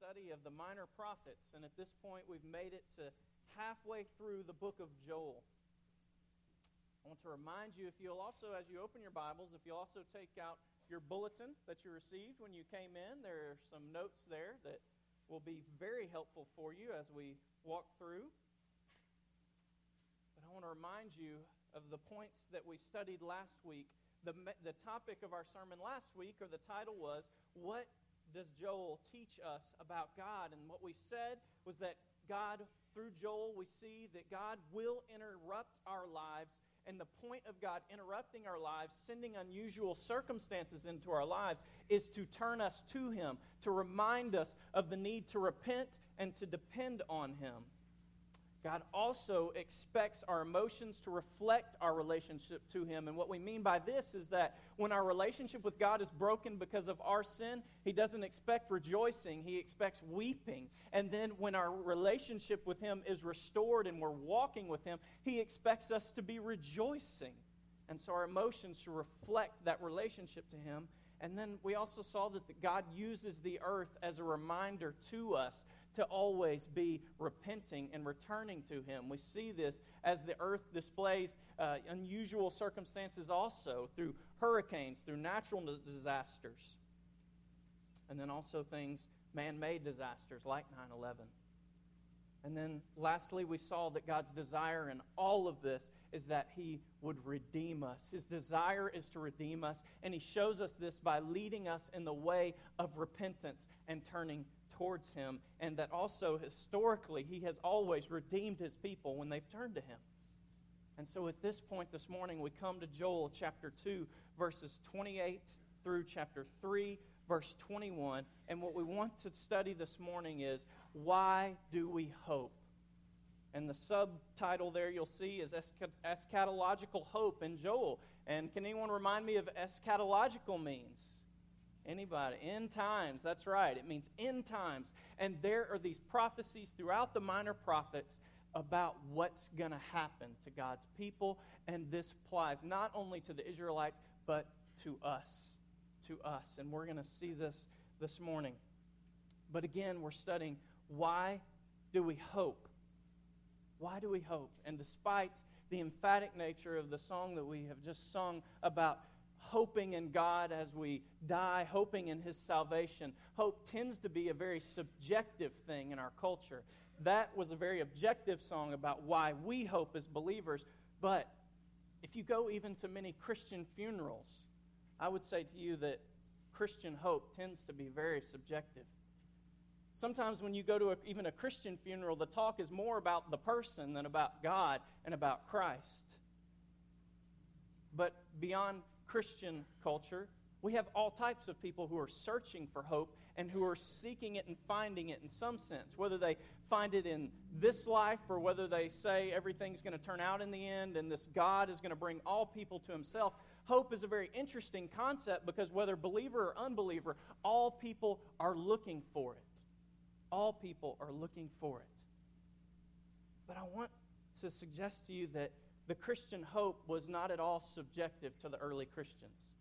study of the minor prophets, and at this point we've made it to halfway through the book of Joel. I want to remind you, if you'll also, as you open your Bibles, if you'll also take out your bulletin that you received when you came in, there are some notes there that will be very helpful for you as we walk through. But I want to remind you of the points that we studied last week. The, the topic of our sermon last week, or the title was, What does Joel teach us about God? And what we said was that God, through Joel, we see that God will interrupt our lives. And the point of God interrupting our lives, sending unusual circumstances into our lives, is to turn us to Him, to remind us of the need to repent and to depend on Him. God also expects our emotions to reflect our relationship to Him. And what we mean by this is that when our relationship with God is broken because of our sin, He doesn't expect rejoicing, He expects weeping. And then when our relationship with Him is restored and we're walking with Him, He expects us to be rejoicing. And so our emotions should reflect that relationship to Him. And then we also saw that God uses the earth as a reminder to us to always be repenting and returning to Him. We see this as the earth displays uh, unusual circumstances also through hurricanes, through natural disasters, and then also things, man made disasters like 9 11. And then lastly, we saw that God's desire in all of this is that He would redeem us. His desire is to redeem us, and He shows us this by leading us in the way of repentance and turning towards Him. And that also, historically, He has always redeemed His people when they've turned to Him. And so at this point this morning, we come to Joel chapter 2, verses 28 through chapter 3, verse 21. And what we want to study this morning is why do we hope? And the subtitle there you'll see is Eschatological Hope in Joel. And can anyone remind me of eschatological means? Anybody? End times. That's right. It means end times. And there are these prophecies throughout the minor prophets about what's going to happen to God's people. And this applies not only to the Israelites, but to us to us. And we're going to see this this morning. But again, we're studying why do we hope? Why do we hope? And despite the emphatic nature of the song that we have just sung about hoping in God as we die, hoping in His salvation, hope tends to be a very subjective thing in our culture. That was a very objective song about why we hope as believers. But if you go even to many Christian funerals, I would say to you that Christian hope tends to be very subjective. Sometimes when you go to a, even a Christian funeral, the talk is more about the person than about God and about Christ. But beyond Christian culture, we have all types of people who are searching for hope and who are seeking it and finding it in some sense, whether they find it in this life or whether they say everything's going to turn out in the end and this God is going to bring all people to himself. Hope is a very interesting concept because whether believer or unbeliever, all people are looking for it. All people are looking for it. But I want to suggest to you that the Christian hope was not at all subjective to the early Christians.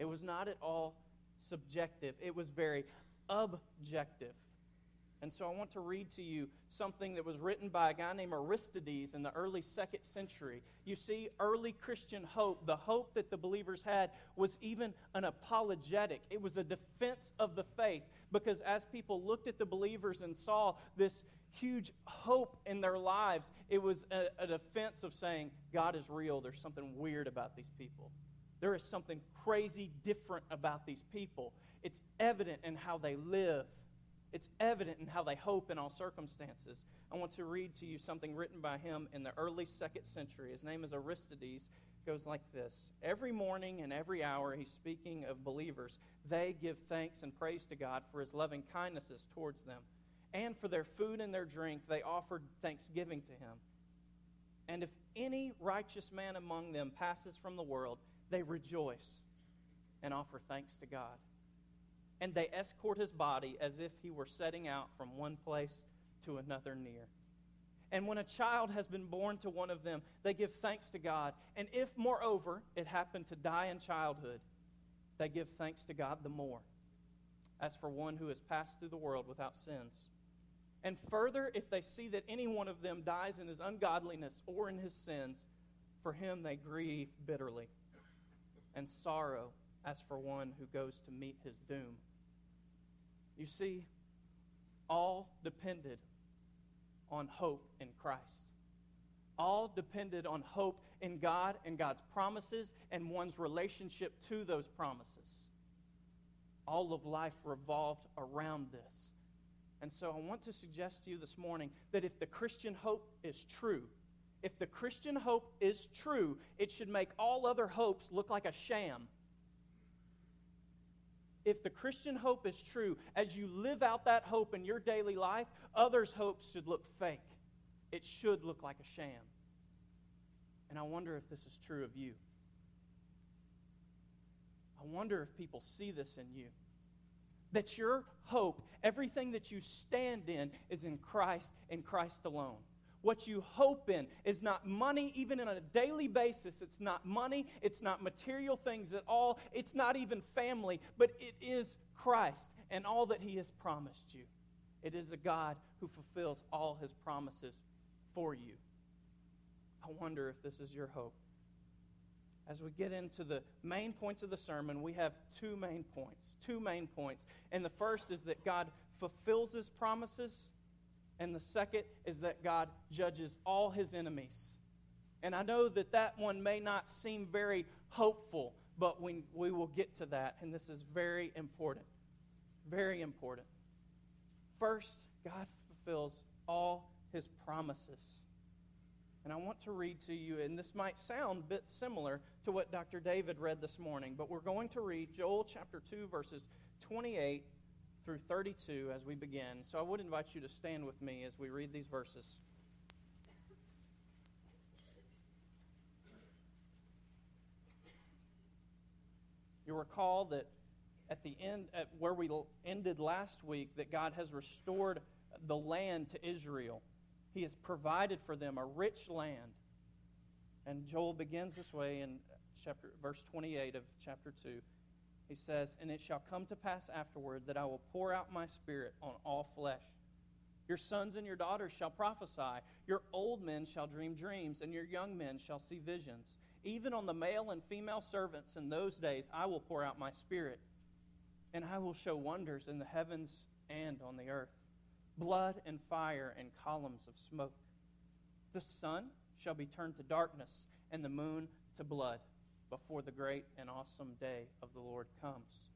It was not at all subjective, it was very objective. And so I want to read to you something that was written by a guy named Aristides in the early second century. You see, early Christian hope, the hope that the believers had, was even an apologetic. It was a defense of the faith because as people looked at the believers and saw this huge hope in their lives, it was a, a defense of saying, God is real. There's something weird about these people. There is something crazy different about these people. It's evident in how they live, it's evident in how they hope in all circumstances. I want to read to you something written by him in the early second century. His name is Aristides. It goes like this Every morning and every hour, he's speaking of believers, they give thanks and praise to God for his loving kindnesses towards them. And for their food and their drink, they offered thanksgiving to him. And if any righteous man among them passes from the world, they rejoice and offer thanks to God. And they escort his body as if he were setting out from one place to another near. And when a child has been born to one of them, they give thanks to God. And if, moreover, it happened to die in childhood, they give thanks to God the more. as for one who has passed through the world without sins. And further, if they see that any one of them dies in his ungodliness or in his sins, for him they grieve bitterly, and sorrow as for one who goes to meet his doom. You see, all depended on hope in Christ. All depended on hope in God and God's promises and one's relationship to those promises. All of life revolved around this. And so I want to suggest to you this morning that if the Christian hope is true, if the Christian hope is true, it should make all other hopes look like a sham. If the Christian hope is true, as you live out that hope in your daily life, others' hopes should look fake. It should look like a sham. And I wonder if this is true of you. I wonder if people see this in you. That your hope, everything that you stand in, is in Christ and Christ alone. What you hope in is not money, even on a daily basis. It's not money. It's not material things at all. It's not even family, but it is Christ and all that He has promised you. It is a God who fulfills all His promises for you. I wonder if this is your hope. As we get into the main points of the sermon, we have two main points. Two main points. And the first is that God fulfills His promises and the second is that God judges all his enemies. And I know that that one may not seem very hopeful, but we, we will get to that, and this is very important. Very important. First, God fulfills all his promises. And I want to read to you, and this might sound a bit similar to what Dr. David read this morning, but we're going to read Joel chapter 2, verses 28 through 32 as we begin. So I would invite you to stand with me as we read these verses. You recall that at the end, at where we ended last week, that God has restored the land to Israel. He has provided for them a rich land. And Joel begins this way in chapter, verse 28 of chapter 2 he says, And it shall come to pass afterward that I will pour out my spirit on all flesh. Your sons and your daughters shall prophesy, your old men shall dream dreams, and your young men shall see visions. Even on the male and female servants in those days I will pour out my spirit, and I will show wonders in the heavens and on the earth blood and fire and columns of smoke. The sun shall be turned to darkness, and the moon to blood before the great and awesome day of the Lord comes.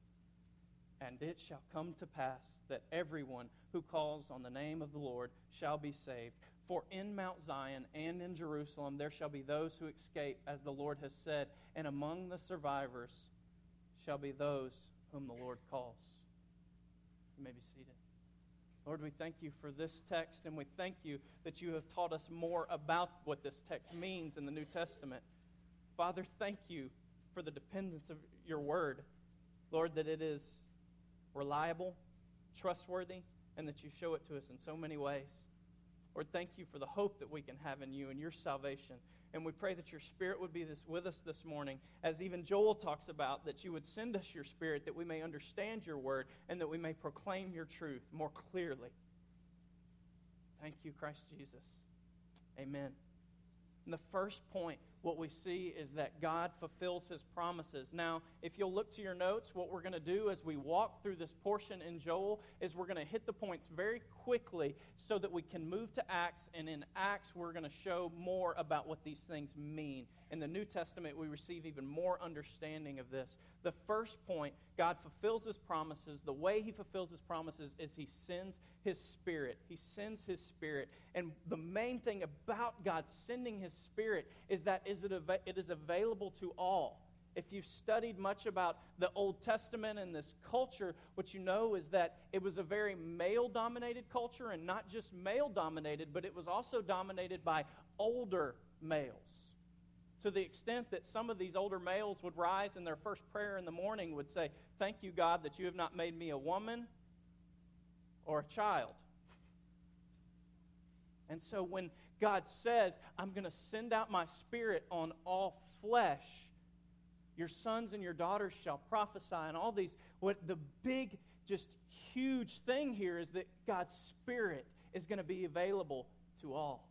And it shall come to pass that everyone who calls on the name of the Lord shall be saved. For in Mount Zion and in Jerusalem there shall be those who escape, as the Lord has said, and among the survivors shall be those whom the Lord calls. You may be seated. Lord, we thank you for this text, and we thank you that you have taught us more about what this text means in the New Testament. Father, thank you for the dependence of your word. Lord, that it is reliable, trustworthy, and that you show it to us in so many ways. Lord, thank you for the hope that we can have in you and your salvation. And we pray that your Spirit would be this, with us this morning, as even Joel talks about, that you would send us your Spirit that we may understand your word and that we may proclaim your truth more clearly. Thank you, Christ Jesus. Amen. And the first point what we see is that God fulfills his promises. Now, if you'll look to your notes, what we're going to do as we walk through this portion in Joel is we're going to hit the points very quickly so that we can move to Acts. And in Acts, we're going to show more about what these things mean. In the New Testament, we receive even more understanding of this. The first point God fulfills his promises. The way he fulfills his promises is he sends his spirit. He sends his spirit. And the main thing about God sending his spirit is that it is available to all. If you've studied much about the Old Testament and this culture, what you know is that it was a very male dominated culture, and not just male dominated, but it was also dominated by older males to the extent that some of these older males would rise in their first prayer in the morning would say, Thank you, God, that you have not made me a woman or a child. And so when God says, I'm going to send out my spirit on all flesh, your sons and your daughters shall prophesy, and all these, what the big just huge thing here is that God's Spirit is going to be available to all.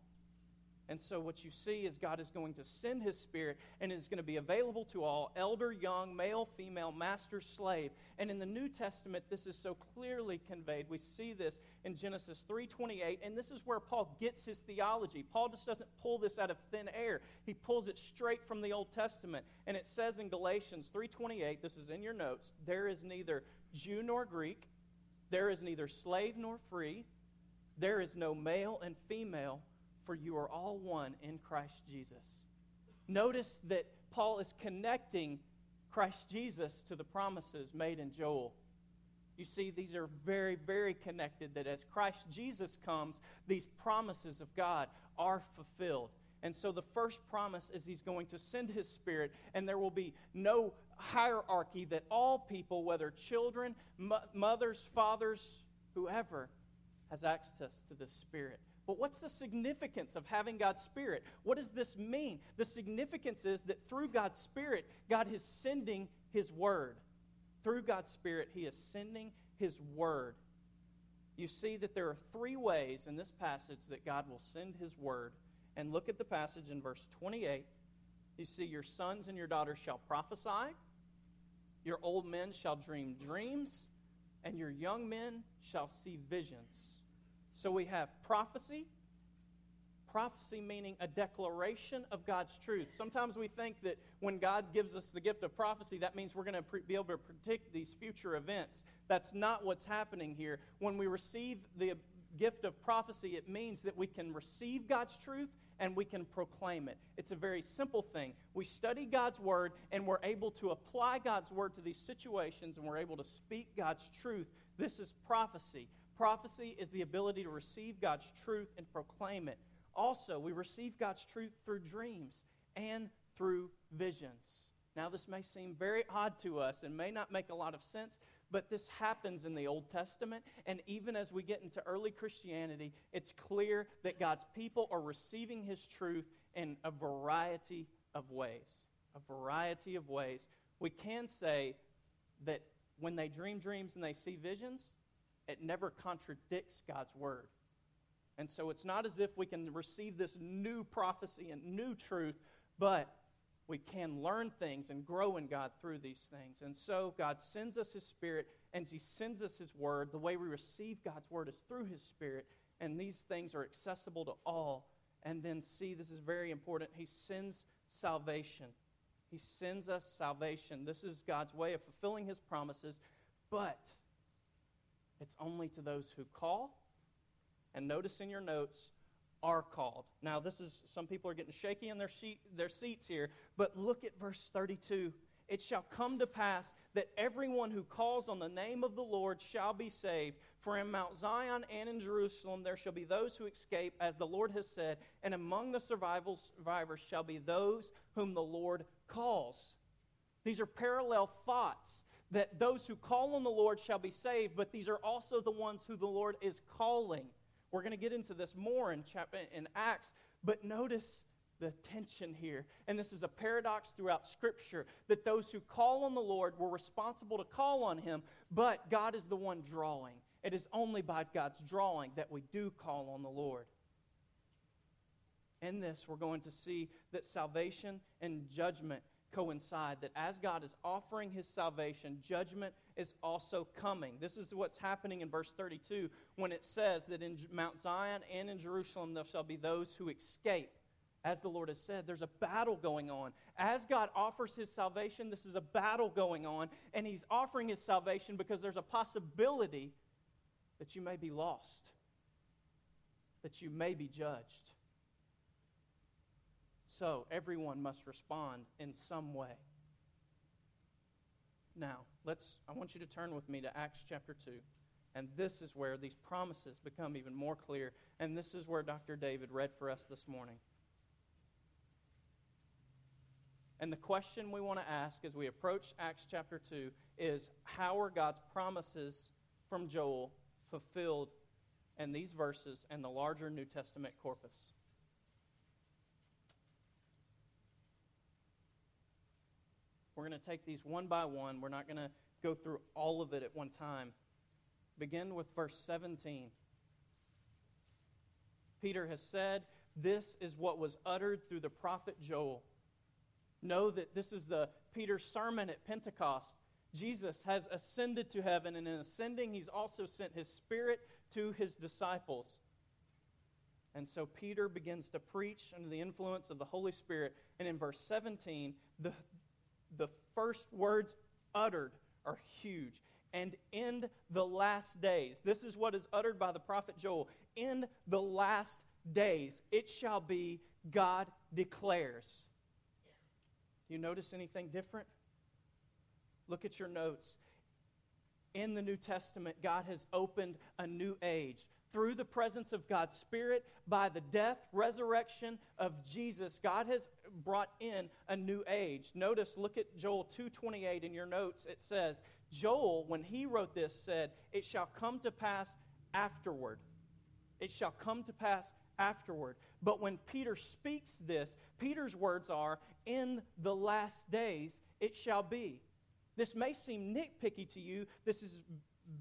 And so, what you see is God is going to send His Spirit, and it's going to be available to all elder, young, male, female, master, slave. And in the New Testament, this is so clearly conveyed. We see this in Genesis 3:28, and this is where Paul gets his theology. Paul just doesn't pull this out of thin air; he pulls it straight from the Old Testament. And it says in Galatians 3:28, this is in your notes: there is neither Jew nor Greek, there is neither slave nor free, there is no male and female for you are all one in Christ Jesus. Notice that Paul is connecting Christ Jesus to the promises made in Joel. You see, these are very, very connected, that as Christ Jesus comes, these promises of God are fulfilled. And so the first promise is he's going to send his spirit, and there will be no hierarchy that all people, whether children, mothers, fathers, whoever, has access to the spirit. But what's the significance of having God's Spirit? What does this mean? The significance is that through God's Spirit, God is sending His Word. Through God's Spirit, He is sending His Word. You see that there are three ways in this passage that God will send His Word. And look at the passage in verse 28. You see, your sons and your daughters shall prophesy, your old men shall dream dreams, and your young men shall see visions. So we have prophecy. Prophecy meaning a declaration of God's truth. Sometimes we think that when God gives us the gift of prophecy, that means we're going to pre- be able to predict these future events. That's not what's happening here. When we receive the gift of prophecy, it means that we can receive God's truth and we can proclaim it. It's a very simple thing. We study God's word and we're able to apply God's word to these situations and we're able to speak God's truth. This is prophecy. Prophecy is the ability to receive God's truth and proclaim it. Also, we receive God's truth through dreams and through visions. Now, this may seem very odd to us and may not make a lot of sense, but this happens in the Old Testament. And even as we get into early Christianity, it's clear that God's people are receiving His truth in a variety of ways. A variety of ways. We can say that when they dream dreams and they see visions, it never contradicts God's word. And so it's not as if we can receive this new prophecy and new truth, but we can learn things and grow in God through these things. And so God sends us His Spirit and He sends us His Word. The way we receive God's Word is through His Spirit, and these things are accessible to all. And then, see, this is very important. He sends salvation. He sends us salvation. This is God's way of fulfilling His promises. But it's only to those who call. And notice in your notes, are called. Now, this is, some people are getting shaky in their, sheet, their seats here, but look at verse 32. It shall come to pass that everyone who calls on the name of the Lord shall be saved. For in Mount Zion and in Jerusalem there shall be those who escape, as the Lord has said, and among the survivors shall be those whom the Lord calls. These are parallel thoughts that those who call on the Lord shall be saved, but these are also the ones who the Lord is calling. We're going to get into this more in, chapter, in Acts, but notice the tension here. And this is a paradox throughout Scripture that those who call on the Lord were responsible to call on Him, but God is the one drawing. It is only by God's drawing that we do call on the Lord. In this, we're going to see that salvation and judgment coincide that as God is offering his salvation, judgment is also coming. This is what's happening in verse 32 when it says that in Mount Zion and in Jerusalem there shall be those who escape. As the Lord has said, there's a battle going on. As God offers his salvation, this is a battle going on, and he's offering his salvation because there's a possibility that you may be lost, that you may be judged. So everyone must respond in some way. Now, let's I want you to turn with me to Acts chapter 2. And this is where these promises become even more clear. And this is where Dr. David read for us this morning. And the question we want to ask as we approach Acts chapter 2 is how are God's promises from Joel fulfilled in these verses and the larger New Testament corpus? We're going to take these one by one. We're not going to go through all of it at one time. begin with verse 17. Peter has said, This is what was uttered through the prophet Joel. Know that this is the Peter's sermon at Pentecost. Jesus has ascended to heaven, and in ascending, he's also sent his Spirit to his disciples. And so Peter begins to preach under the influence of the Holy Spirit. And in verse 17, the, the first words uttered are huge. And in the last days, this is what is uttered by the prophet Joel in the last days, it shall be, God declares. You notice anything different? Look at your notes. In the New Testament, God has opened a new age through the presence of God's Spirit, by the death, resurrection of Jesus, God has brought in a new age. Notice, look at Joel 2:28 in your notes. It says, Joel, when he wrote this, said, It shall come to pass afterward. It shall come to pass afterward. But when Peter speaks this, Peter's words are, In the last days it shall be. This may seem nitpicky to you. This is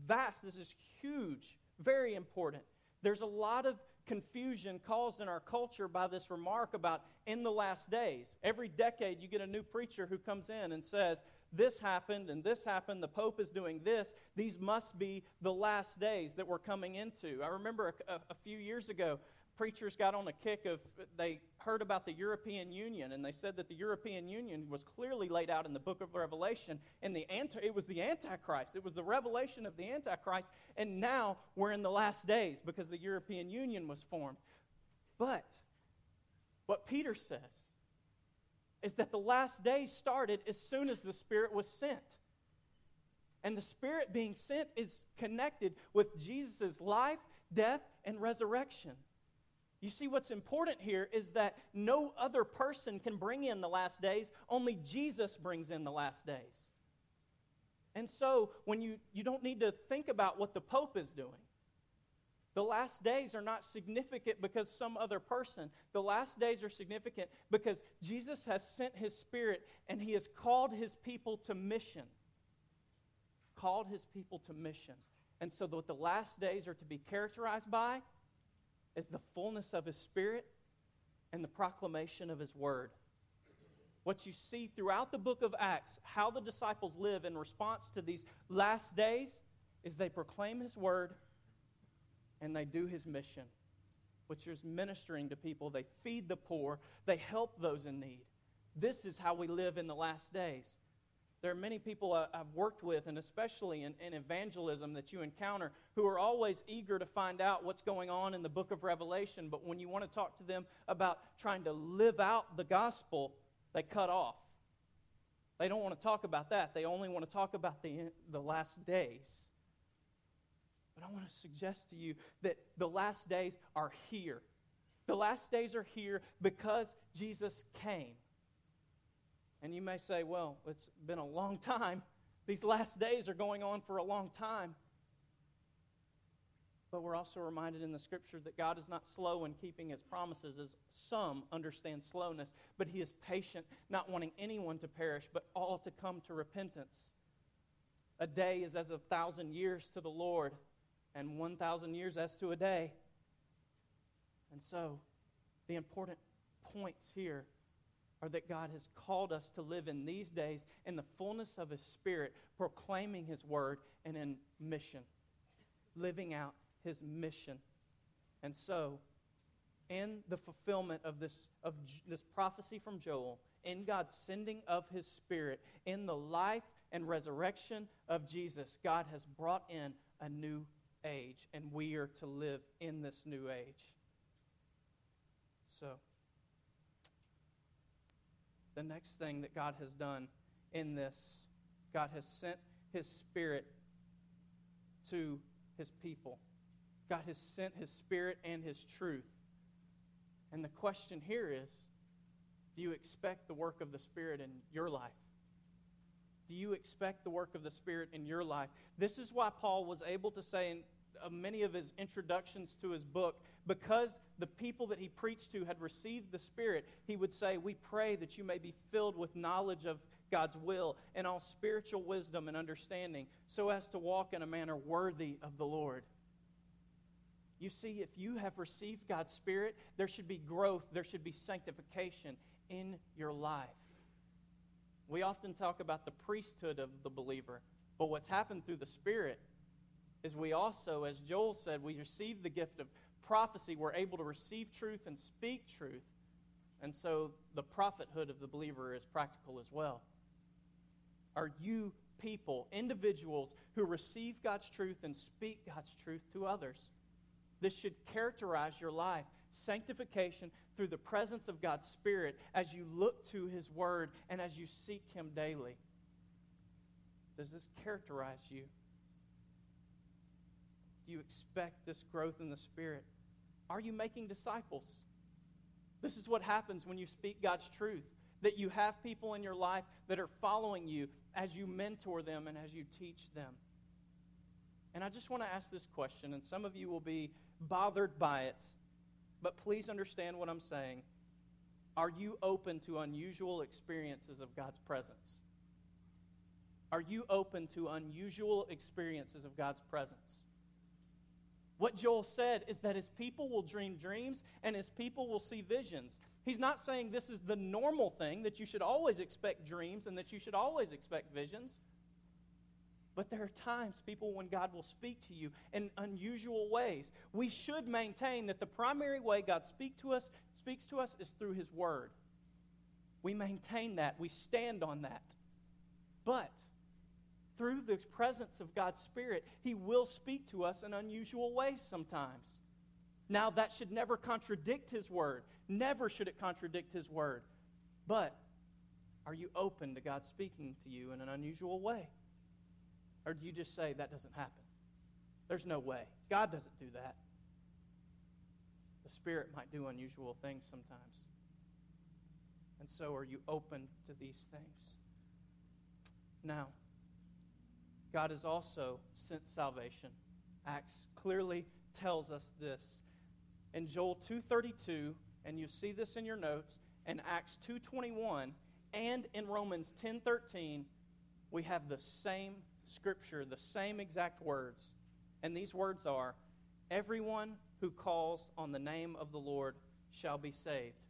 vast. This is huge. Very important. There's a lot of confusion caused in our culture by this remark about in the last days. Every decade, you get a new preacher who comes in and says, This happened and this happened, the Pope is doing this. These must be the last days that we're coming into. I remember a, a few years ago, preachers got on a kick of they heard about the European Union and they said that the European Union was clearly laid out in the book of Revelation and the anti, it was the antichrist. It was the revelation of the antichrist and now we're in the last days because the European Union was formed. But what Peter says is that the last days started as soon as the spirit was sent. And the spirit being sent is connected with Jesus' life death and resurrection you see, what's important here is that no other person can bring in the last days, only Jesus brings in the last days. And so, when you, you don't need to think about what the Pope is doing. The last days are not significant because some other person. The last days are significant because Jesus has sent his Spirit and he has called his people to mission. Called his people to mission. And so, what the last days are to be characterized by is the fullness of His Spirit and the proclamation of His Word. What you see throughout the book of Acts, how the disciples live in response to these last days, is they proclaim His Word and they do His mission, which is ministering to people. They feed the poor, they help those in need. This is how we live in the last days. There are many people I've worked with, and especially in, in, evangelism that you encounter, who are always eager to find out what's going on in the book of Revelation. But when you want to talk to them about trying to live out the gospel, they cut off. They don't want to talk about that. They only want to talk about the, the last days. But I want to suggest to you that the last days are here. The last days are here because Jesus came. And you may say, well, it's been a long time. These last days are going on for a long time. But we're also reminded in the scripture that God is not slow in keeping his promises, as some understand slowness, but he is patient, not wanting anyone to perish, but all to come to repentance. A day is as a thousand years to the Lord, and 1,000 years as to a day. And so, the important points here are that God has called us to live in these days in the fullness of His Spirit, proclaiming His word and in mission, living out His mission. And so, in the fulfillment of this, of this prophecy from Joel, in God's sending of His Spirit, in the life and resurrection of Jesus, God has brought in a new age, and we are to live in this new age. So, the next thing that God has done in this, God has sent His Spirit to His people. God has sent His Spirit and His truth. And the question here is do you expect the work of the Spirit in your life? Do you expect the work of the Spirit in your life? This is why Paul was able to say in uh, many of his introductions to his book, because the people that he preached to had received the Spirit, he would say, We pray that you may be filled with knowledge of God's will and all spiritual wisdom and understanding, so as to walk in a manner worthy of the Lord. You see, if you have received God's Spirit, there should be growth, there should be sanctification in your life. We often talk about the priesthood of the believer, but what's happened through the Spirit is we also, as Joel said, we receive the gift of prophecy. We're able to receive truth and speak truth. And so the prophethood of the believer is practical as well. Are you people, individuals who receive God's truth and speak God's truth to others? This should characterize your life. Sanctification through the presence of God's Spirit as you look to His Word and as you seek Him daily. Does this characterize you? Do you expect this growth in the Spirit? Are you making disciples? This is what happens when you speak God's truth that you have people in your life that are following you as you mentor them and as you teach them. And I just want to ask this question, and some of you will be bothered by it, but please understand what I'm saying. Are you open to unusual experiences of God's presence? Are you open to unusual experiences of God's presence? What Joel said is that his people will dream dreams and his people will see visions. He's not saying this is the normal thing, that you should always expect dreams and that you should always expect visions. But there are times, people, when God will speak to you in unusual ways. We should maintain that the primary way God speak to us, speaks to us is through His Word. We maintain that, we stand on that. But through the presence of God's Spirit, He will speak to us in unusual ways sometimes. Now, that should never contradict His Word. Never should it contradict His Word. But are you open to God speaking to you in an unusual way? Or do you just say, that doesn't happen? There's no way. God doesn't do that. The Spirit might do unusual things sometimes. And so, are you open to these things? Now, God has also sent salvation. Acts clearly tells us this. In Joel 2:32, and you see this in your notes, in Acts 2:21 and in Romans 10:13, we have the same scripture, the same exact words. And these words are, everyone who calls on the name of the Lord shall be saved.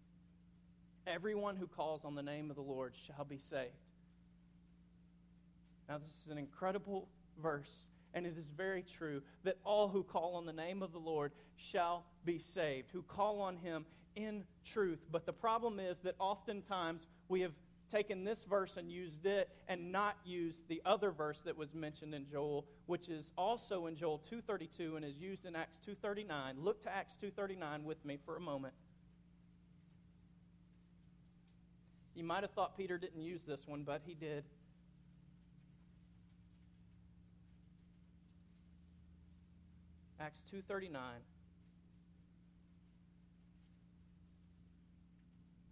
Everyone who calls on the name of the Lord shall be saved. Now, this is an incredible verse, and it is very true that all who call on the name of the Lord shall be saved, who call on him in truth. But the problem is that oftentimes we have taken this verse and used it and not used the other verse that was mentioned in Joel, which is also in Joel 2:32 and is used in Acts 2:39. Look to Acts 2:39 with me for a moment. You might have thought Peter didn't use this one, but he did. Acts 2:39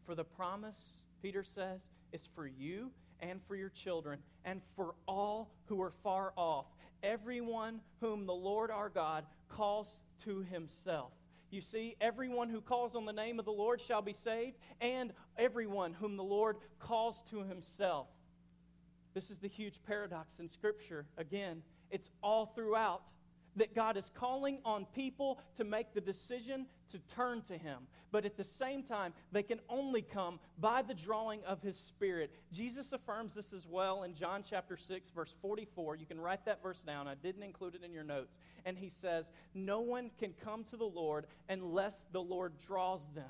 For the promise, Peter says, is for you and for your children and for all who are far off, everyone whom the Lord our God calls to himself. You see, everyone who calls on the name of the Lord shall be saved, and everyone whom the Lord calls to himself. This is the huge paradox in Scripture. Again, it's all throughout that God is calling on people to make the decision to turn to Him. But at the same time, they can only come by the drawing of His Spirit. Jesus affirms this as well in John chapter 6, verse 44. You can write that verse down. I didn't include it in your notes. And He says, No one can come to the Lord unless the Lord draws them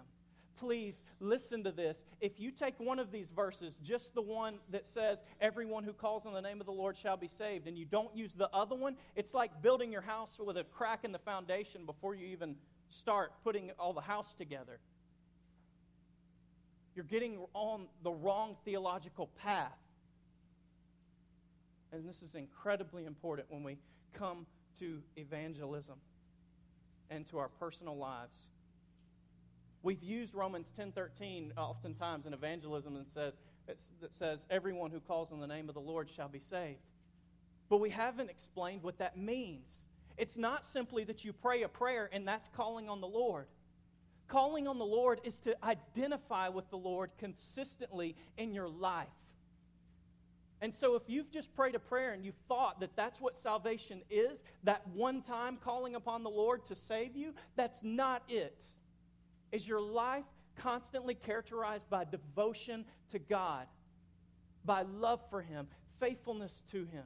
please listen to this. If you take one of these verses, just the one that says, Everyone who calls on the name of the Lord shall be saved, and you don't use the other one, it's like building your house with a crack in the foundation before you even start putting all the house together. You're getting on the wrong theological path. And this is incredibly important when we come to evangelism and to our personal lives. We've used Romans 10:13 oftentimes in evangelism and says that says everyone who calls on the name of the Lord shall be saved. But we haven't explained what that means. It's not simply that you pray a prayer and that's calling on the Lord. Calling on the Lord is to identify with the Lord consistently in your life. And so, if you've just prayed a prayer and you've thought that that's what salvation is, that one time calling upon the Lord to save you, that's not it. Is your life constantly characterized by devotion to God, by love for Him, faithfulness to Him?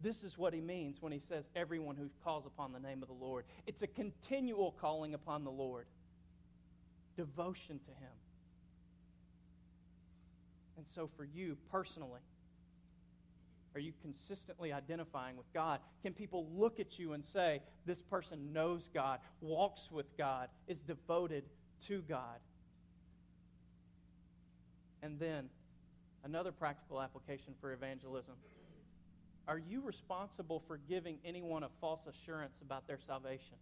This is what he means when he says, everyone who calls upon the name of the Lord. It's a continual calling upon the Lord, devotion to him. And so, for you personally, are you consistently identifying with God? Can people look at you and say, this person knows God, walks with God, is devoted to God? And then, another practical application for evangelism. Are you responsible for giving anyone a false assurance about their salvation?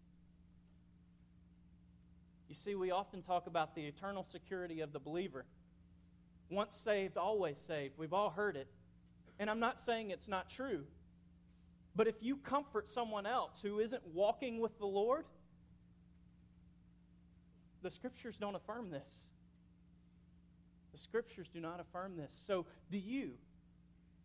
You see, we often talk about the eternal security of the believer. Once saved, always saved. We've all heard it. And I'm not saying it's not true. But if you comfort someone else who isn't walking with the Lord, the scriptures don't affirm this. The scriptures do not affirm this. So, do you?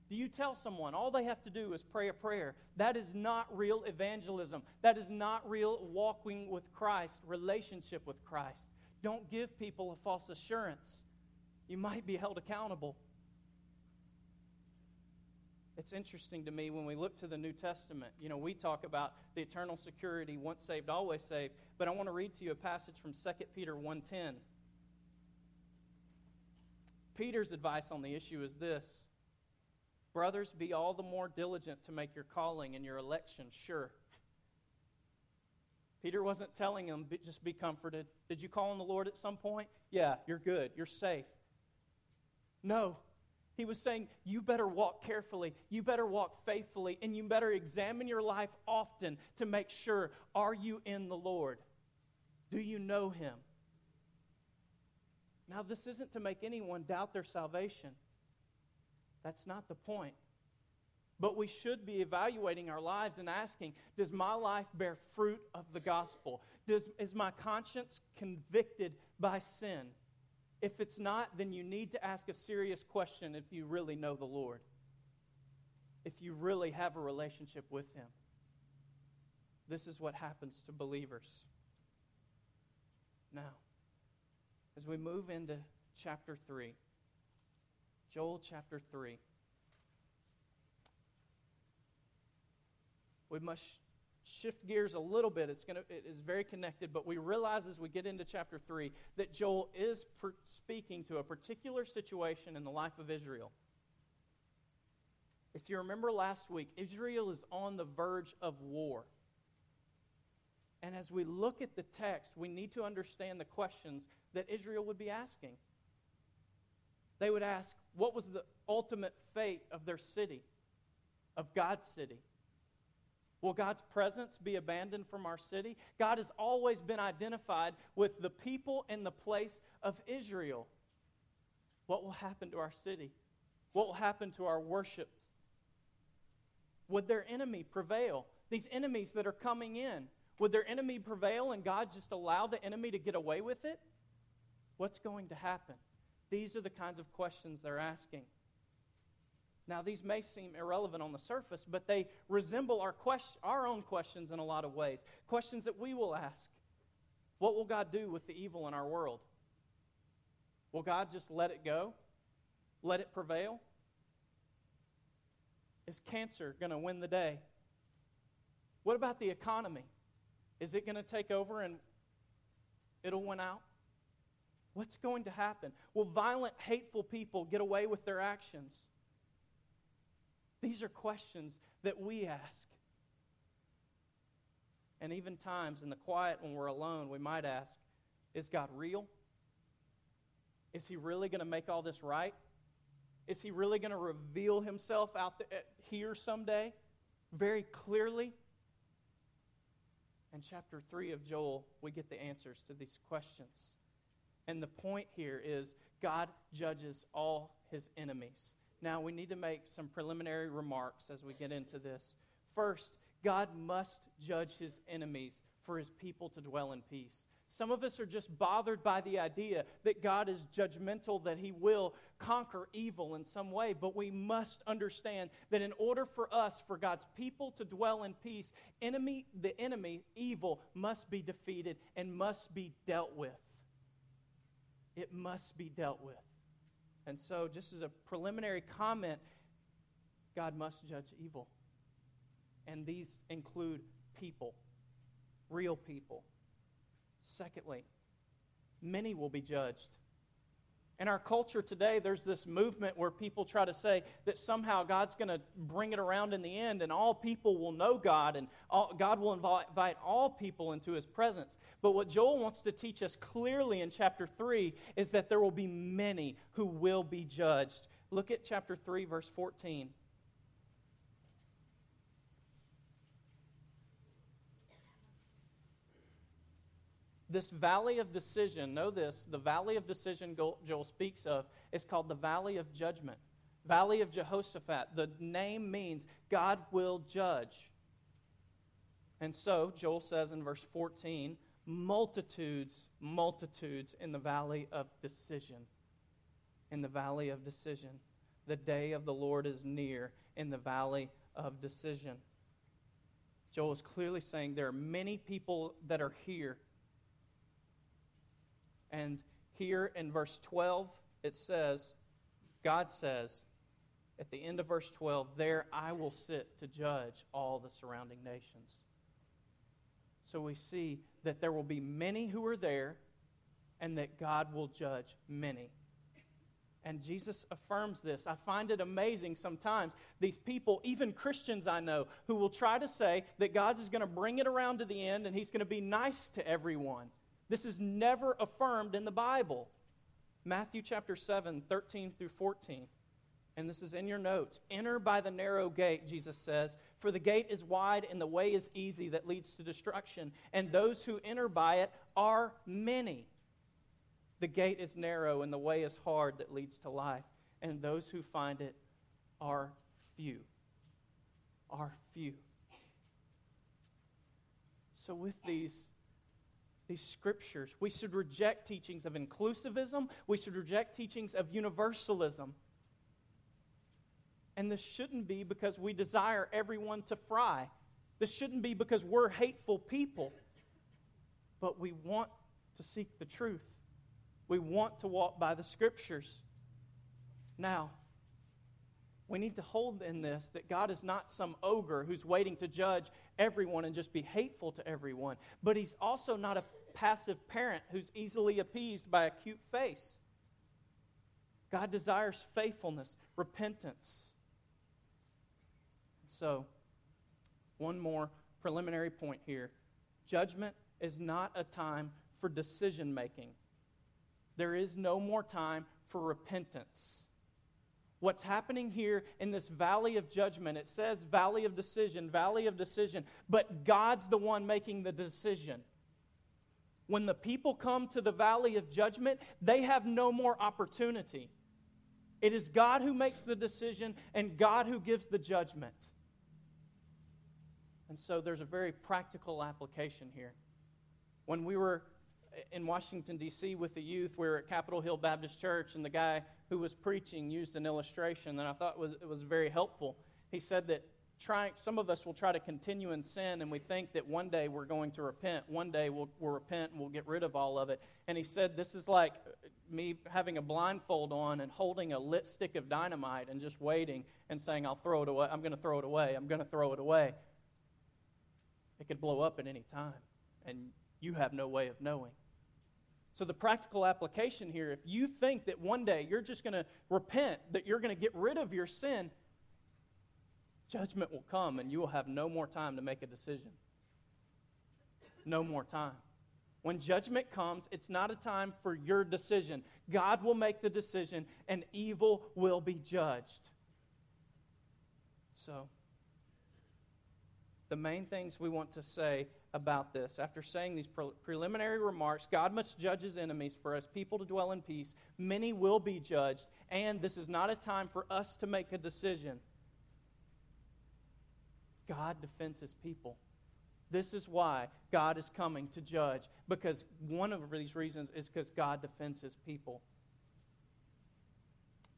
Do you tell someone all they have to do is pray a prayer? That is not real evangelism. That is not real walking with Christ, relationship with Christ. Don't give people a false assurance. You might be held accountable. It's interesting to me when we look to the New Testament. You know, we talk about the eternal security, once saved, always saved. But I want to read to you a passage from 2 Peter 1:10. Peter's advice on the issue is this Brothers, be all the more diligent to make your calling and your election sure. Peter wasn't telling them, just be comforted. Did you call on the Lord at some point? Yeah, you're good. You're safe. No. He was saying, you better walk carefully. You better walk faithfully. And you better examine your life often to make sure are you in the Lord? Do you know Him? Now, this isn't to make anyone doubt their salvation. That's not the point. But we should be evaluating our lives and asking Does my life bear fruit of the gospel? Does, is my conscience convicted by sin? If it's not, then you need to ask a serious question if you really know the Lord, if you really have a relationship with Him. This is what happens to believers. Now, as we move into chapter 3, Joel chapter 3. We must shift gears a little bit. It's gonna, it is very connected, but we realize as we get into chapter 3 that Joel is per- speaking to a particular situation in the life of Israel. If you remember last week, Israel is on the verge of war. And as we look at the text, we need to understand the questions that Israel would be asking. They would ask, what was the ultimate fate of their city, of God's city? Will God's presence be abandoned from our city? God has always been identified with the people and the place of Israel. What will happen to our city? What will happen to our worship? Would their enemy prevail? These enemies that are coming in, would their enemy prevail and God just allow the enemy to get away with it? What's going to happen? These are the kinds of questions they're asking. Now, these may seem irrelevant on the surface, but they resemble our, question, our own questions in a lot of ways. Questions that we will ask What will God do with the evil in our world? Will God just let it go? Let it prevail? Is cancer going to win the day? What about the economy? Is it going to take over and it'll win out? What's going to happen? Will violent, hateful people get away with their actions? These are questions that we ask. And even times in the quiet when we're alone, we might ask Is God real? Is He really going to make all this right? Is He really going to reveal Himself out there, eh, here someday very clearly? In chapter 3 of Joel, we get the answers to these questions. And the point here is God judges all his enemies. Now, we need to make some preliminary remarks as we get into this. First, God must judge his enemies for his people to dwell in peace. Some of us are just bothered by the idea that God is judgmental, that He will conquer evil in some way. But we must understand that in order for us, for God's people to dwell in peace, enemy, the enemy, evil, must be defeated and must be dealt with. It must be dealt with. And so, just as a preliminary comment, God must judge evil. And these include people, real people. Secondly, many will be judged. In our culture today, there's this movement where people try to say that somehow God's going to bring it around in the end and all people will know God and all, God will invite all people into his presence. But what Joel wants to teach us clearly in chapter 3 is that there will be many who will be judged. Look at chapter 3, verse 14. This valley of decision, know this, the valley of decision Joel speaks of is called the valley of judgment. Valley of Jehoshaphat. The name means God will judge. And so, Joel says in verse 14, multitudes, multitudes in the valley of decision. In the valley of decision. The day of the Lord is near in the valley of decision. Joel is clearly saying there are many people that are here and here in verse 12, it says, God says, at the end of verse 12, There I will sit to judge all the surrounding nations. So we see that there will be many who are there and that God will judge many. And Jesus affirms this. I find it amazing sometimes. These people, even Christians I know, who will try to say that God is going to bring it around to the end and he's going to be nice to everyone. This is never affirmed in the Bible. Matthew chapter 7, 13 through 14. And this is in your notes. Enter by the narrow gate, Jesus says, for the gate is wide and the way is easy that leads to destruction, and those who enter by it are many. The gate is narrow and the way is hard that leads to life, and those who find it are few. Are few. So, with these these scriptures. We should reject teachings of inclusivism, we should reject teachings of universalism. And this shouldn't be because we desire everyone to fry. This shouldn't be because we're hateful people. But we want to seek the truth. We want to walk by the scriptures. Now, we need to hold in this that God is not some ogre who's waiting to judge everyone and just be hateful to everyone, but He's also not a passive parent who's easily appeased by a cute face. God desires faithfulness, repentance. So, one more preliminary point here judgment is not a time for decision making, there is no more time for repentance. What's happening here in this valley of judgment, it says valley of decision, valley of decision, but God's the one making the decision when the people come to the valley of judgment, they have no more opportunity. It is God who makes the decision and God who gives the judgment. And so there's a very practical application here. When we were in Washington, D.C., with the youth, we were at Capitol Hill Baptist Church, and the guy who was preaching used an illustration that I thought was, was very helpful. He said that trying, some of us will try to continue in sin and we think that one day we're going to repent. One day we'll, we'll repent and we'll get rid of all of it. And he said, This is like uh, me having a blindfold on and holding a lit stick of dynamite and just waiting and saying, I'll throw it away. I'm going to throw it away. I'm going to throw it away. It could blow up at any time. And you have no way of knowing. So, the practical application here if you think that one day you're just going to repent, that you're going to get rid of your sin, judgment will come and you will have no more time to make a decision. No more time. When judgment comes, it's not a time for your decision. God will make the decision and evil will be judged. So, the main things we want to say about this, after saying these pre- preliminary remarks, God must judge his enemies for us people to dwell in peace. Many will be judged, and this is not a time for us to make a decision. God defends his people. This is why God is coming to judge, because one of these reasons is because God defends his people.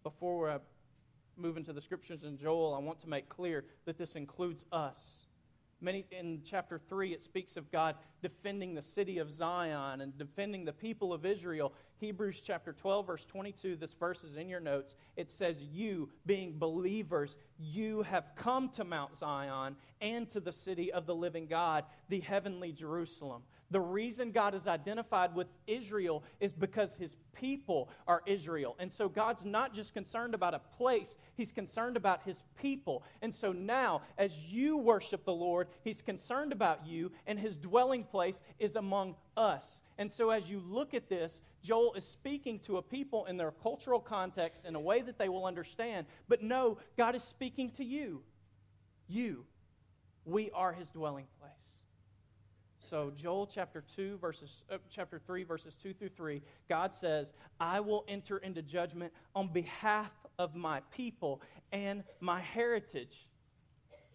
Before I move into the scriptures in Joel, I want to make clear that this includes us. Many, in chapter 3, it speaks of God defending the city of Zion and defending the people of Israel. Hebrews chapter 12, verse 22, this verse is in your notes. It says, You, being believers, you have come to Mount Zion and to the city of the living God, the heavenly Jerusalem. The reason God is identified with Israel is because his people are Israel. And so God's not just concerned about a place, he's concerned about his people. And so now, as you worship the Lord, he's concerned about you, and his dwelling place is among us. And so as you look at this, Joel is speaking to a people in their cultural context in a way that they will understand. But no, God is speaking to you. You. We are his dwelling place. So Joel chapter 2 verses uh, chapter 3 verses 2 through 3, God says, "I will enter into judgment on behalf of my people and my heritage."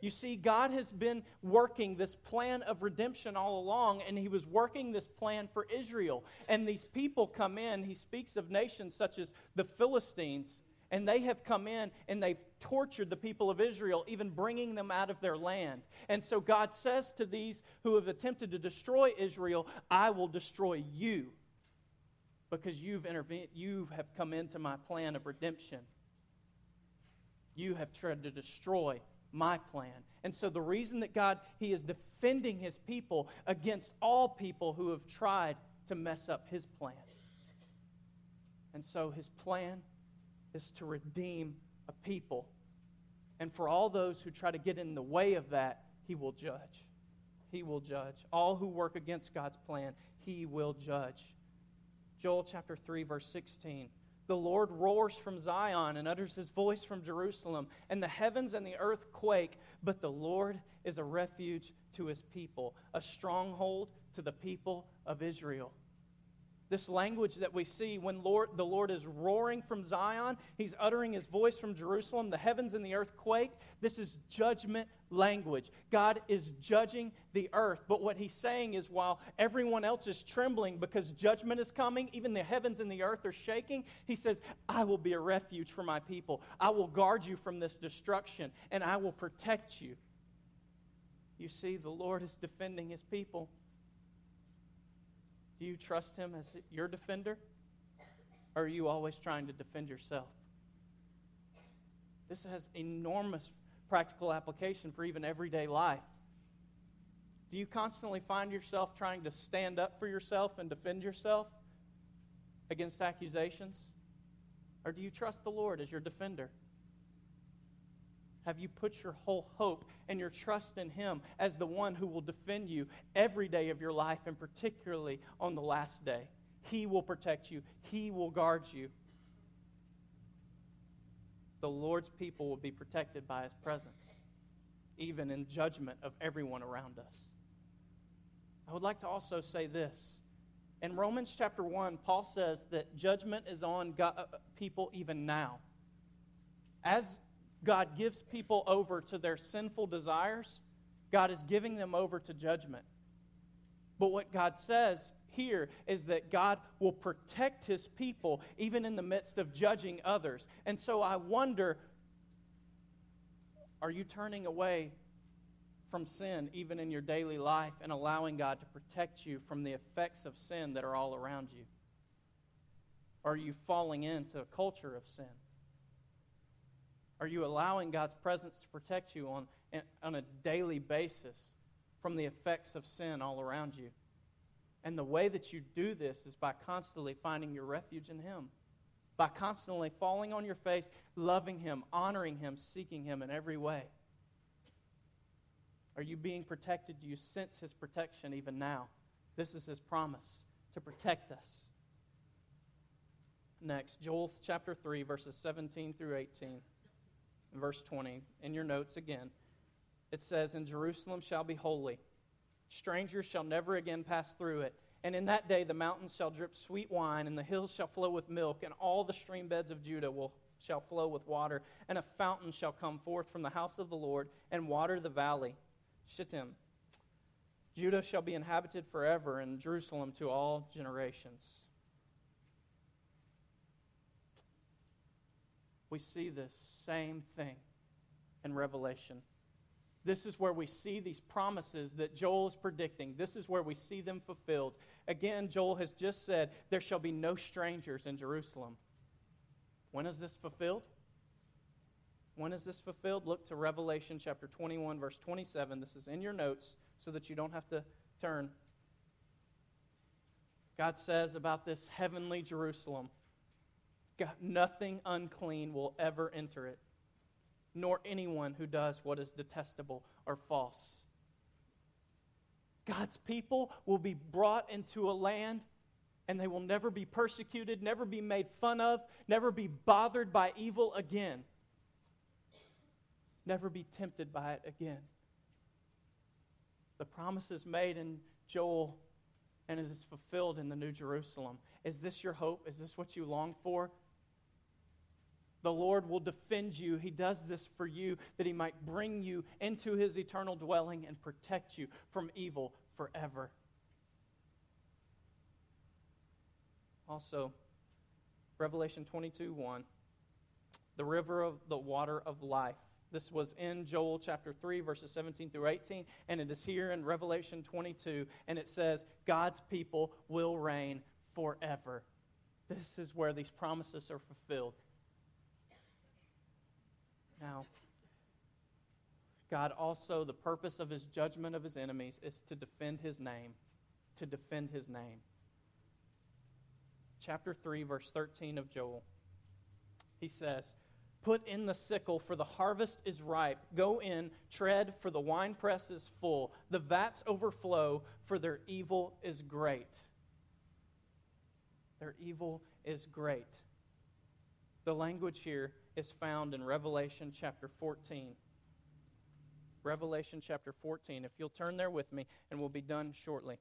You see, God has been working this plan of redemption all along, and He was working this plan for Israel. And these people come in, He speaks of nations such as the Philistines, and they have come in and they've tortured the people of Israel, even bringing them out of their land. And so God says to these who have attempted to destroy Israel, I will destroy you because you've intervened, you have come into my plan of redemption. You have tried to destroy my plan. And so the reason that God, He is defending His people against all people who have tried to mess up His plan. And so His plan is to redeem a people. And for all those who try to get in the way of that, he will judge. He will judge. All who work against God's plan, he will judge. Joel chapter 3, verse 16. The Lord roars from Zion and utters his voice from Jerusalem, and the heavens and the earth quake, but the Lord is a refuge to his people, a stronghold to the people of Israel. This language that we see when Lord, the Lord is roaring from Zion, He's uttering His voice from Jerusalem, the heavens and the earth quake. This is judgment language. God is judging the earth. But what He's saying is while everyone else is trembling because judgment is coming, even the heavens and the earth are shaking, He says, I will be a refuge for my people. I will guard you from this destruction, and I will protect you. You see, the Lord is defending His people. Do you trust Him as your defender? Or are you always trying to defend yourself? This has enormous practical application for even everyday life. Do you constantly find yourself trying to stand up for yourself and defend yourself against accusations? Or do you trust the Lord as your defender? Have you put your whole hope and your trust in Him as the one who will defend you every day of your life and particularly on the last day? He will protect you, He will guard you. The Lord's people will be protected by His presence, even in judgment of everyone around us. I would like to also say this. In Romans chapter 1, Paul says that judgment is on God, uh, people even now. As God gives people over to their sinful desires, God is giving them over to judgment. But what God says here is that God will protect his people even in the midst of judging others. And so I wonder are you turning away from sin even in your daily life and allowing God to protect you from the effects of sin that are all around you? Are you falling into a culture of sin? Are you allowing God's presence to protect you on, on a daily basis from the effects of sin all around you? And the way that you do this is by constantly finding your refuge in Him, by constantly falling on your face, loving Him, honoring Him, seeking Him in every way. Are you being protected? Do you sense His protection even now? This is His promise to protect us. Next, Joel chapter 3, verses 17 through 18 verse 20, in your notes again, it says, And Jerusalem shall be holy. Strangers shall never again pass through it. And in that day the mountains shall drip sweet wine, and the hills shall flow with milk, and all the stream beds of Judah will, shall flow with water. And a fountain shall come forth from the house of the Lord, and water the valley. Shittim. Judah shall be inhabited forever, and Jerusalem to all generations. We see this same thing in Revelation. This is where we see these promises that Joel is predicting. This is where we see them fulfilled. Again, Joel has just said, There shall be no strangers in Jerusalem. When is this fulfilled? When is this fulfilled? Look to Revelation chapter 21, verse 27. This is in your notes so that you don't have to turn. God says about this heavenly Jerusalem God, nothing unclean will ever enter it nor anyone who does what is detestable or false. God's people will be brought into a land and they will never be persecuted, never be made fun of, never be bothered by evil again, never be tempted by it again. The promise is made in Joel and it is fulfilled in the New Jerusalem. Is this your hope? Is this what you long for? The Lord will defend you. He does this for you that He might bring you into His eternal dwelling and protect you from evil forever. Also, Revelation 22 1, the river of the water of life. This was in Joel chapter 3, verses 17 through 18, and it is here in Revelation 22, and it says, God's people will reign forever. This is where these promises are fulfilled. Now, God also, the purpose of his judgment of his enemies is to defend his name. To defend his name. Chapter 3, verse 13 of Joel. He says, Put in the sickle, for the harvest is ripe. Go in, tread, for the winepress is full. The vats overflow, for their evil is great. Their evil is great. The language here is found in Revelation chapter 14. Revelation chapter 14. If you'll turn there with me, and we'll be done shortly.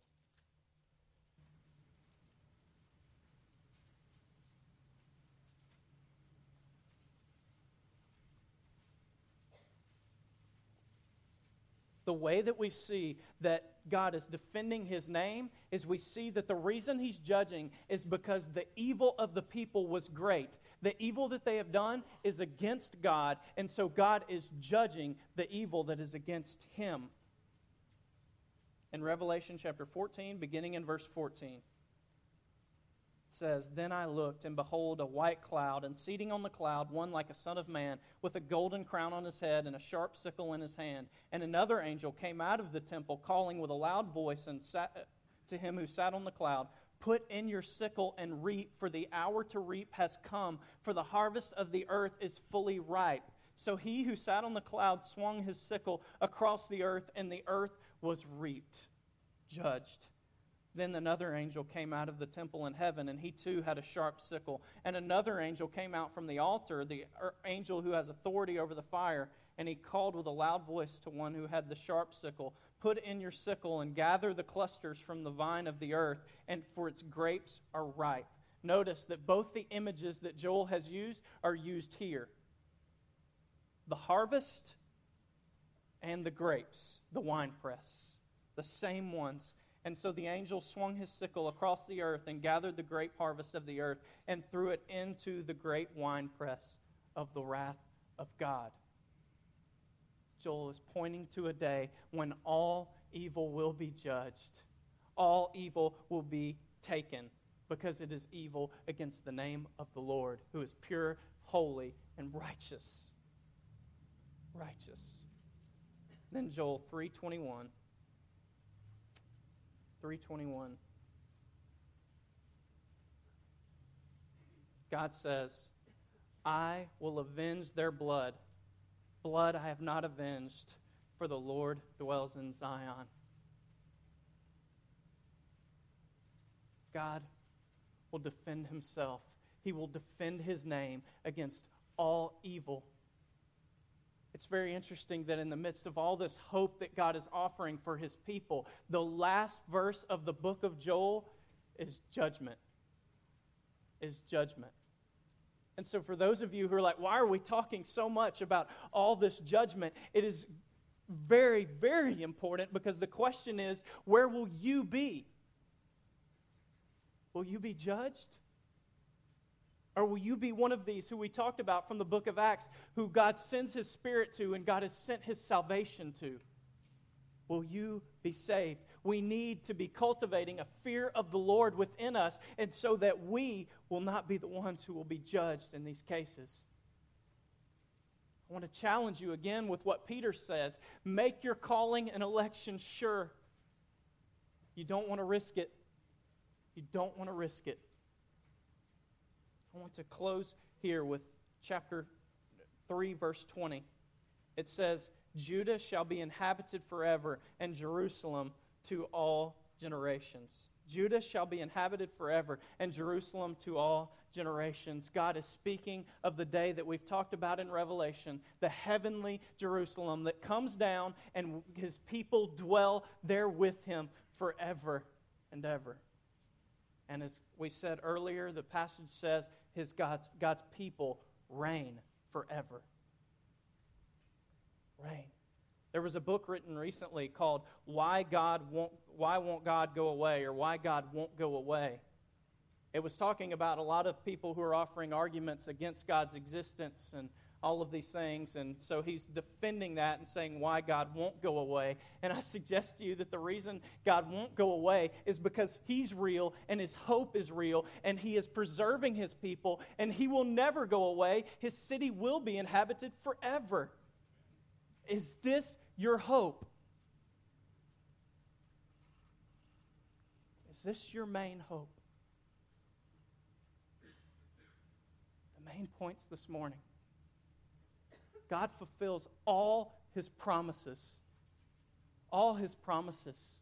The way that we see that God is defending his name is we see that the reason he's judging is because the evil of the people was great. The evil that they have done is against God, and so God is judging the evil that is against him. In Revelation chapter 14, beginning in verse 14 says, Then I looked, and behold, a white cloud, and seating on the cloud, one like a son of man, with a golden crown on his head and a sharp sickle in his hand. And another angel came out of the temple, calling with a loud voice and sat, to him who sat on the cloud, Put in your sickle and reap, for the hour to reap has come, for the harvest of the earth is fully ripe. So he who sat on the cloud swung his sickle across the earth, and the earth was reaped, judged. Then another angel came out of the temple in heaven, and he too had a sharp sickle. And another angel came out from the altar, the er, angel who has authority over the fire, and he called with a loud voice to one who had the sharp sickle Put in your sickle and gather the clusters from the vine of the earth, and for its grapes are ripe. Notice that both the images that Joel has used are used here the harvest and the grapes, the winepress, the same ones. And so the angel swung his sickle across the earth and gathered the grape harvest of the earth and threw it into the great winepress of the wrath of God. Joel is pointing to a day when all evil will be judged, all evil will be taken because it is evil against the name of the Lord, who is pure, holy, and righteous. Righteous. Then Joel 321 321. God says, I will avenge their blood. Blood I have not avenged, for the Lord dwells in Zion. God will defend himself. He will defend his name against all evil it's very interesting that in the midst of all this hope that God is offering for his people, the last verse of the book of Joel is judgment. Is judgment. And so, for those of you who are like, why are we talking so much about all this judgment? It is very, very important because the question is where will you be? Will you be judged? Or will you be one of these who we talked about from the book of Acts, who God sends his spirit to and God has sent his salvation to? Will you be saved? We need to be cultivating a fear of the Lord within us, and so that we will not be the ones who will be judged in these cases. I want to challenge you again with what Peter says make your calling and election sure. You don't want to risk it. You don't want to risk it. I want to close here with chapter 3, verse 20. It says, Judah shall be inhabited forever, and Jerusalem to all generations. Judah shall be inhabited forever, and Jerusalem to all generations. God is speaking of the day that we've talked about in Revelation, the heavenly Jerusalem that comes down, and his people dwell there with him forever and ever. And as we said earlier, the passage says his God's, God's people reign forever. Reign. There was a book written recently called Why God Won't Why Won't God Go Away or Why God Won't Go Away. It was talking about a lot of people who are offering arguments against God's existence and all of these things. And so he's defending that and saying why God won't go away. And I suggest to you that the reason God won't go away is because he's real and his hope is real and he is preserving his people and he will never go away. His city will be inhabited forever. Is this your hope? Is this your main hope? The main points this morning. God fulfills all his promises. All his promises.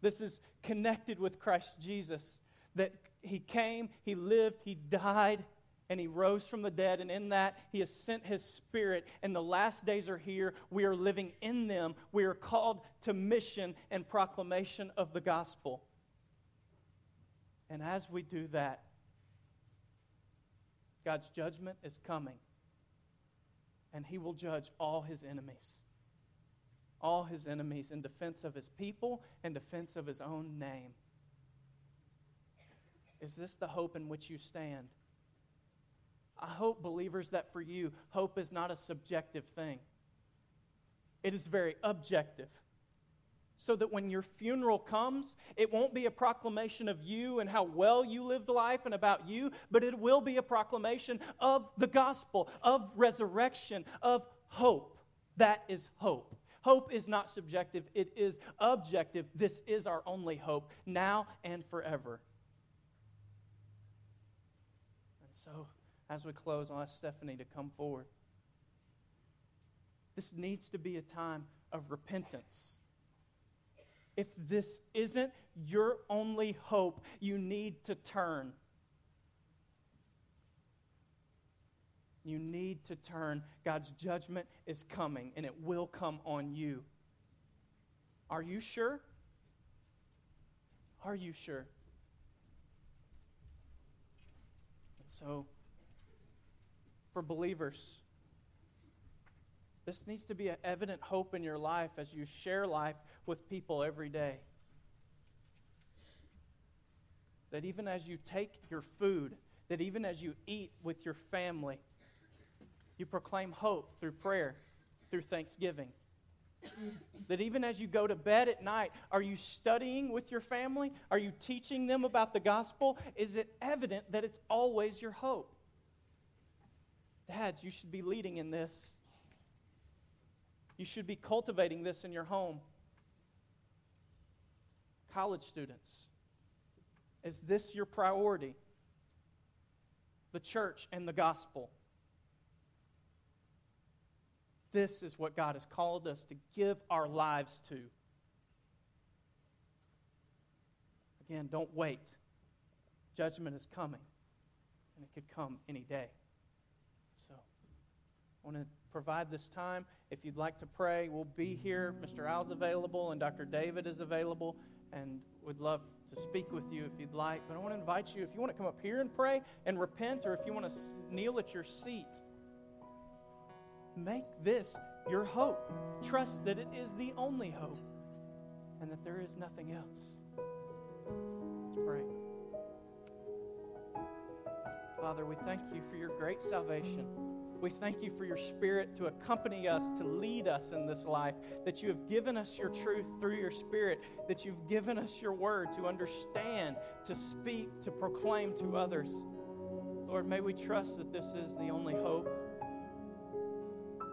This is connected with Christ Jesus that he came, he lived, he died, and he rose from the dead. And in that, he has sent his spirit. And the last days are here. We are living in them. We are called to mission and proclamation of the gospel. And as we do that, God's judgment is coming and he will judge all his enemies. All his enemies in defense of his people and defense of his own name. Is this the hope in which you stand? I hope, believers, that for you, hope is not a subjective thing, it is very objective so that when your funeral comes, it won't be a proclamation of you and how well you lived life and about you, but it will be a proclamation of the gospel, of resurrection, of hope. That is hope. Hope is not subjective, it is objective. This is our only hope, now and forever. And so, as we close, I'll ask Stephanie to come forward. This needs to be a time of repentance if this isn't your only hope, you need to turn. You need to turn. God's judgment is coming, and it will come on you. Are you sure? Are you sure? And so, for believers, this needs to be an evident hope in your life as you share life with people every day. That even as you take your food, that even as you eat with your family, you proclaim hope through prayer, through thanksgiving. that even as you go to bed at night, are you studying with your family? Are you teaching them about the gospel? Is it evident that it's always your hope? Dads, you should be leading in this. You should be cultivating this in your home. College students, is this your priority? The church and the gospel. This is what God has called us to give our lives to. Again, don't wait. Judgment is coming, and it could come any day. So, I want to provide this time. If you'd like to pray, we'll be here. Mr. Al's available, and Dr. David is available, and would love to speak with you if you'd like. But I want to invite you, if you want to come up here and pray and repent, or if you want to kneel at your seat, make this your hope. Trust that it is the only hope and that there is nothing else. Let's pray. Father, we thank you for your great salvation. We thank you for your spirit to accompany us, to lead us in this life, that you have given us your truth through your spirit, that you've given us your word to understand, to speak, to proclaim to others. Lord, may we trust that this is the only hope.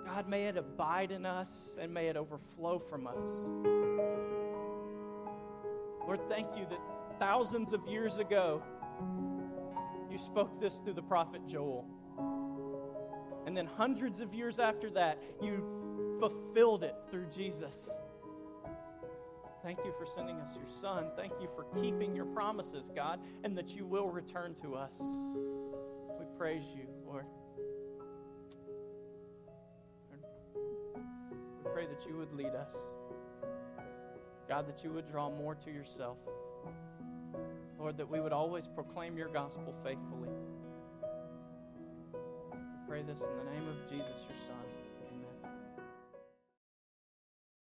God, may it abide in us and may it overflow from us. Lord, thank you that thousands of years ago, you spoke this through the prophet Joel. And then hundreds of years after that, you fulfilled it through Jesus. Thank you for sending us your son. Thank you for keeping your promises, God, and that you will return to us. We praise you, Lord. We pray that you would lead us. God, that you would draw more to yourself. Lord, that we would always proclaim your gospel faithfully. Pray this in the name of Jesus, your Son.